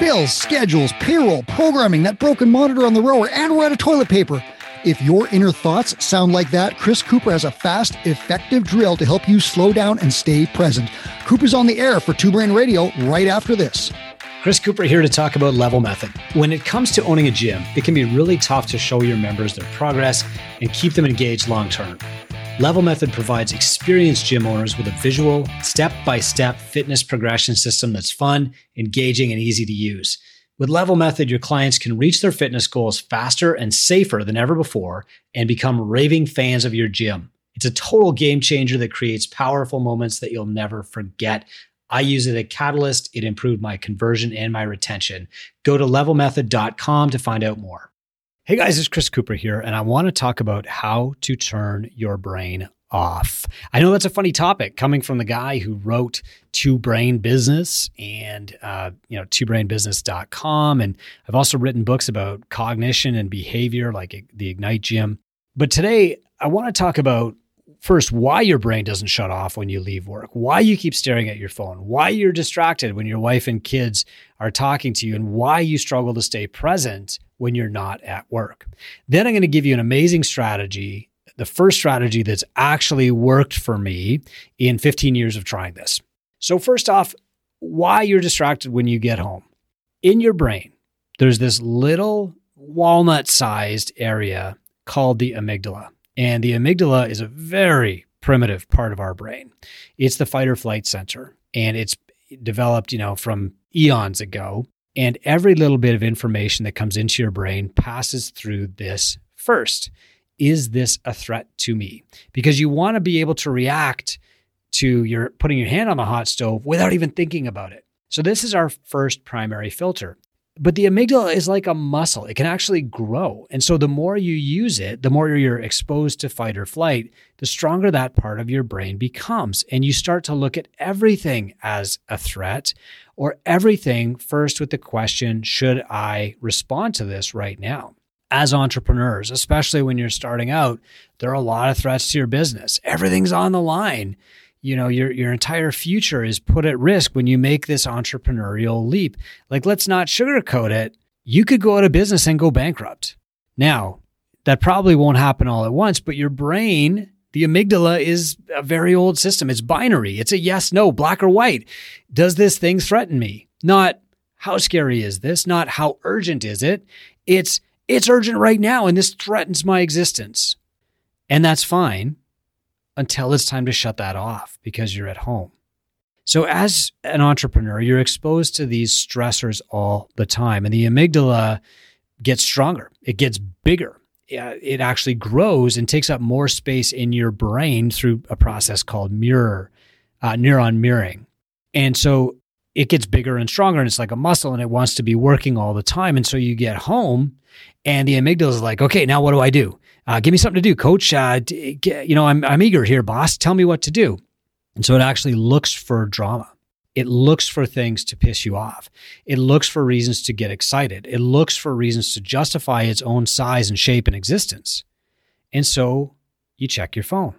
Bills, schedules, payroll, programming, that broken monitor on the rower, and we're out of toilet paper. If your inner thoughts sound like that, Chris Cooper has a fast, effective drill to help you slow down and stay present. Cooper's on the air for Two Brain Radio right after this. Chris Cooper here to talk about Level Method. When it comes to owning a gym, it can be really tough to show your members their progress and keep them engaged long term. Level Method provides experienced gym owners with a visual, step by step fitness progression system that's fun, engaging, and easy to use. With Level Method, your clients can reach their fitness goals faster and safer than ever before and become raving fans of your gym. It's a total game changer that creates powerful moments that you'll never forget. I use it at Catalyst. It improved my conversion and my retention. Go to levelmethod.com to find out more. Hey guys, it's Chris Cooper here, and I want to talk about how to turn your brain off. I know that's a funny topic coming from the guy who wrote Two Brain Business and, uh, you know, twobrainbusiness.com. And I've also written books about cognition and behavior, like the Ignite Gym. But today, I want to talk about first why your brain doesn't shut off when you leave work, why you keep staring at your phone, why you're distracted when your wife and kids are talking to you, and why you struggle to stay present when you're not at work. Then I'm going to give you an amazing strategy, the first strategy that's actually worked for me in 15 years of trying this. So, first off, why you're distracted when you get home. In your brain, there's this little walnut sized area called the amygdala. And the amygdala is a very primitive part of our brain. It's the fight or flight center, and it's developed, you know, from eons ago. And every little bit of information that comes into your brain passes through this first. Is this a threat to me? Because you want to be able to react to your putting your hand on the hot stove without even thinking about it. So this is our first primary filter. But the amygdala is like a muscle. It can actually grow. And so the more you use it, the more you're exposed to fight or flight, the stronger that part of your brain becomes. And you start to look at everything as a threat or everything first with the question, should I respond to this right now? As entrepreneurs, especially when you're starting out, there are a lot of threats to your business. Everything's on the line you know your your entire future is put at risk when you make this entrepreneurial leap. Like let's not sugarcoat it. You could go out of business and go bankrupt. Now that probably won't happen all at once but your brain the amygdala is a very old system. It's binary. It's a yes no black or white. Does this thing threaten me? Not how scary is this? Not how urgent is it? It's it's urgent right now and this threatens my existence. And that's fine until it's time to shut that off because you're at home. So, as an entrepreneur, you're exposed to these stressors all the time, and the amygdala gets stronger, it gets bigger. It actually grows and takes up more space in your brain through a process called mirror, uh, neuron mirroring. And so it gets bigger and stronger, and it's like a muscle, and it wants to be working all the time. And so you get home, and the amygdala is like, okay, now what do I do? Uh, give me something to do, coach. Uh, you know, I'm, I'm eager here, boss. Tell me what to do. And so it actually looks for drama. It looks for things to piss you off. It looks for reasons to get excited. It looks for reasons to justify its own size and shape and existence. And so you check your phone.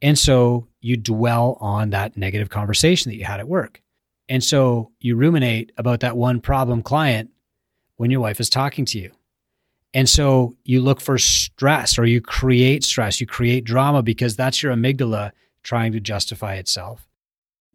And so you dwell on that negative conversation that you had at work. And so you ruminate about that one problem client when your wife is talking to you. And so you look for stress or you create stress, you create drama because that's your amygdala trying to justify itself.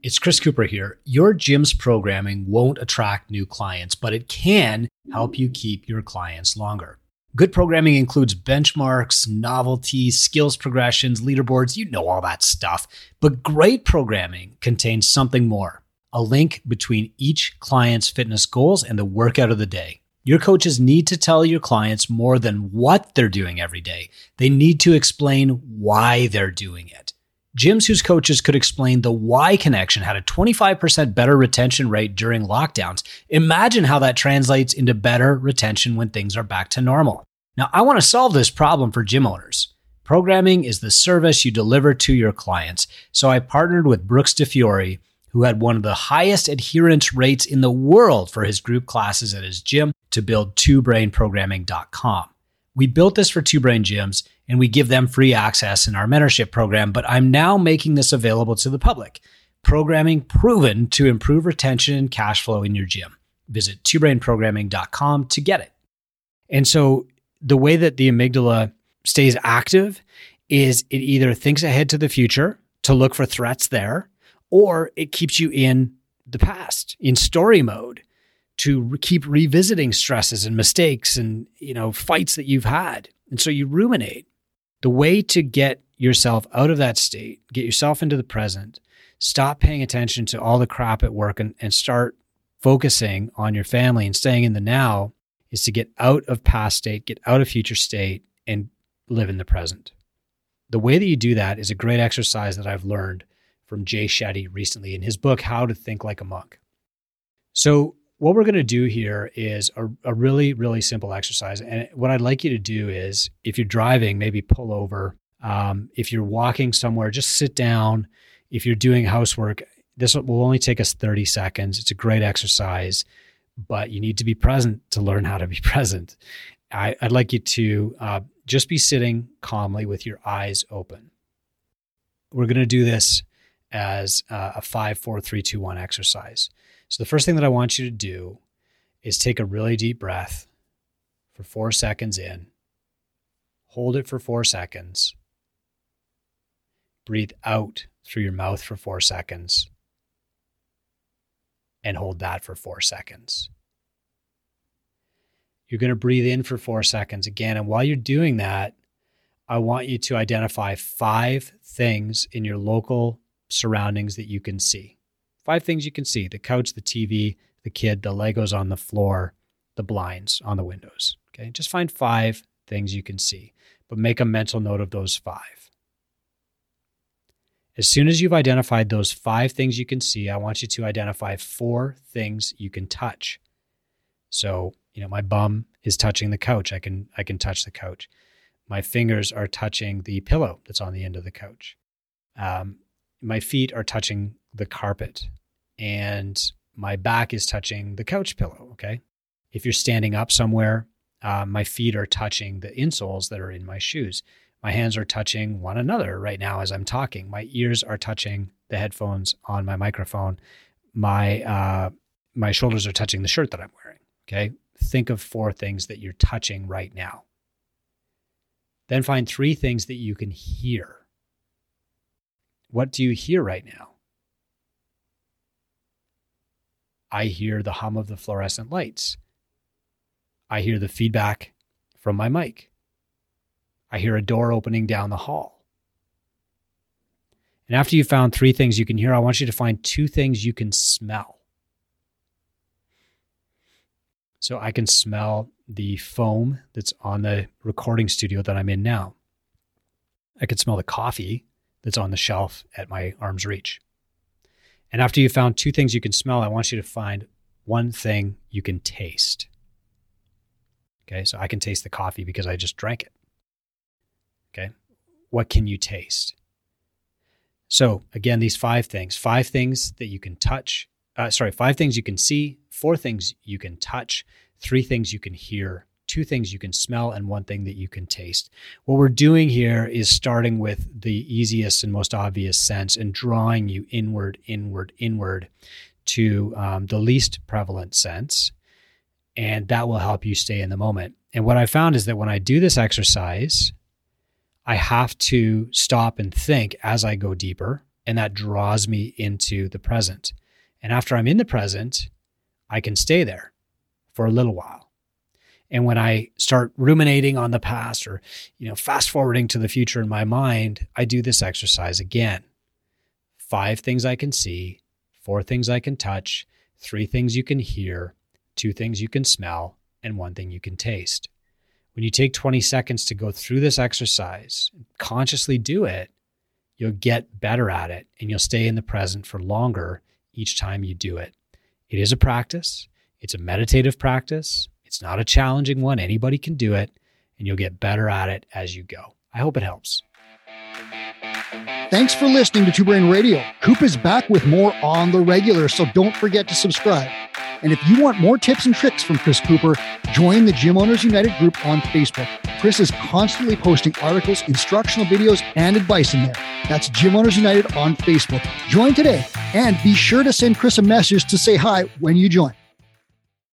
It's Chris Cooper here. Your gym's programming won't attract new clients, but it can help you keep your clients longer. Good programming includes benchmarks, novelties, skills progressions, leaderboards, you know all that stuff. But great programming contains something more a link between each client's fitness goals and the workout of the day. Your coaches need to tell your clients more than what they're doing every day. They need to explain why they're doing it. Gyms whose coaches could explain the why connection had a 25% better retention rate during lockdowns. Imagine how that translates into better retention when things are back to normal. Now, I want to solve this problem for gym owners. Programming is the service you deliver to your clients. So I partnered with Brooks DeFiore who had one of the highest adherence rates in the world for his group classes at his gym to build twobrainprogramming.com. We built this for Two Brain gyms and we give them free access in our mentorship program, but I'm now making this available to the public. programming proven to improve retention and cash flow in your gym. Visit twobrainprogramming.com to get it. And so the way that the amygdala stays active is it either thinks ahead to the future to look for threats there, or it keeps you in the past in story mode to keep revisiting stresses and mistakes and you know fights that you've had. And so you ruminate. The way to get yourself out of that state get yourself into the present stop paying attention to all the crap at work and, and start focusing on your family and staying in the now is to get out of past state get out of future state and live in the present. The way that you do that is a great exercise that i've learned from jay shetty recently in his book how to think like a monk. So what we're going to do here is a, a, really, really simple exercise. And what I'd like you to do is if you're driving, maybe pull over. Um, if you're walking somewhere, just sit down. If you're doing housework, this will only take us 30 seconds. It's a great exercise, but you need to be present to learn how to be present. I, would like you to uh, just be sitting calmly with your eyes open. We're going to do this as uh, a five, four, three, two, one exercise. So the first thing that I want you to do is take a really deep breath for four seconds in, hold it for four seconds, breathe out through your mouth for four seconds, and hold that for four seconds. You're going to breathe in for four seconds again. And while you're doing that, I want you to identify five things in your local surroundings that you can see. Five things you can see the couch, the TV, the kid, the Legos on the floor, the blinds on the windows. Okay. Just find five things you can see, but make a mental note of those five. As soon as you've identified those five things you can see, I want you to identify four things you can touch. So, you know, my bum is touching the couch. I can I can touch the couch. My fingers are touching the pillow that's on the end of the couch. Um, my feet are touching the carpet and my back is touching the couch pillow. Okay. If you're standing up somewhere, uh, my feet are touching the insoles that are in my shoes. My hands are touching one another right now as I'm talking. My ears are touching the headphones on my microphone. My uh, my shoulders are touching the shirt that I'm wearing. Okay. Think of four things that you're touching right now. Then find three things that you can hear. What do you hear right now? I hear the hum of the fluorescent lights. I hear the feedback from my mic. I hear a door opening down the hall. And after you found three things you can hear, I want you to find two things you can smell. So I can smell the foam that's on the recording studio that I'm in now. I can smell the coffee that's on the shelf at my arm's reach. And after you found two things you can smell, I want you to find one thing you can taste. Okay, so I can taste the coffee because I just drank it. Okay, what can you taste? So, again, these five things five things that you can touch, uh, sorry, five things you can see, four things you can touch, three things you can hear, two things you can smell and one thing that you can taste. What we're doing here is starting with the easiest and most obvious sense and drawing you inward, inward, inward to um, the least prevalent sense. And that will help you stay in the moment. And what I found is that when I do this exercise, I have to stop and think as I go deeper, and that draws me into the present. And after I'm in the present, I can stay there for a little while. And when I start ruminating on the past or, you know, fast forwarding to the future in my mind, I do this exercise again. Five things I can see, four things I can touch, three things you can hear, two things you can smell, and one thing you can taste. When you take 20 seconds to go through this exercise, consciously do it, you'll get better at it and you'll stay in the present for longer each time you do it. It is a practice, it's a meditative practice. It's not a challenging one. Anybody can do it, and you'll get better at it as you go. I hope it helps. Thanks for listening to Two Brain Radio. Coop is back with more on the regular, so don't forget to subscribe. And if you want more tips and tricks from Chris Cooper, join the Gym Owners United group on Facebook. Chris is constantly posting articles, instructional videos, and advice in there. That's Gym Owners United on Facebook. Join today and be sure to send Chris a message to say hi when you join.